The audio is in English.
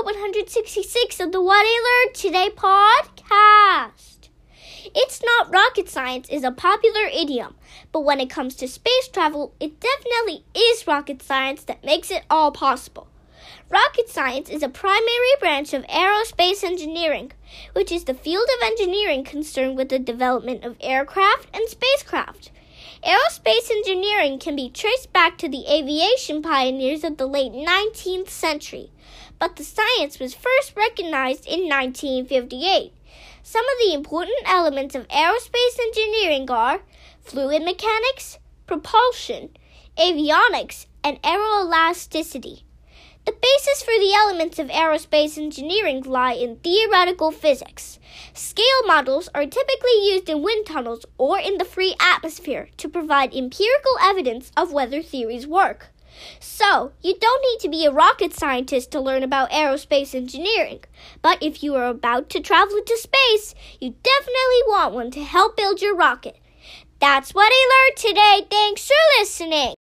Episode 166 of the What I Learned Today podcast. It's not rocket science is a popular idiom, but when it comes to space travel, it definitely is rocket science that makes it all possible. Rocket science is a primary branch of aerospace engineering, which is the field of engineering concerned with the development of aircraft and spacecraft. Engineering can be traced back to the aviation pioneers of the late 19th century, but the science was first recognized in 1958. Some of the important elements of aerospace engineering are fluid mechanics, propulsion, avionics, and aeroelasticity. The basis for the elements of aerospace engineering lie in theoretical physics. Scale models are typically used in wind tunnels or in the free atmosphere to provide empirical evidence of whether theories work. So, you don't need to be a rocket scientist to learn about aerospace engineering, but if you are about to travel into space, you definitely want one to help build your rocket. That's what I learned today. Thanks for listening.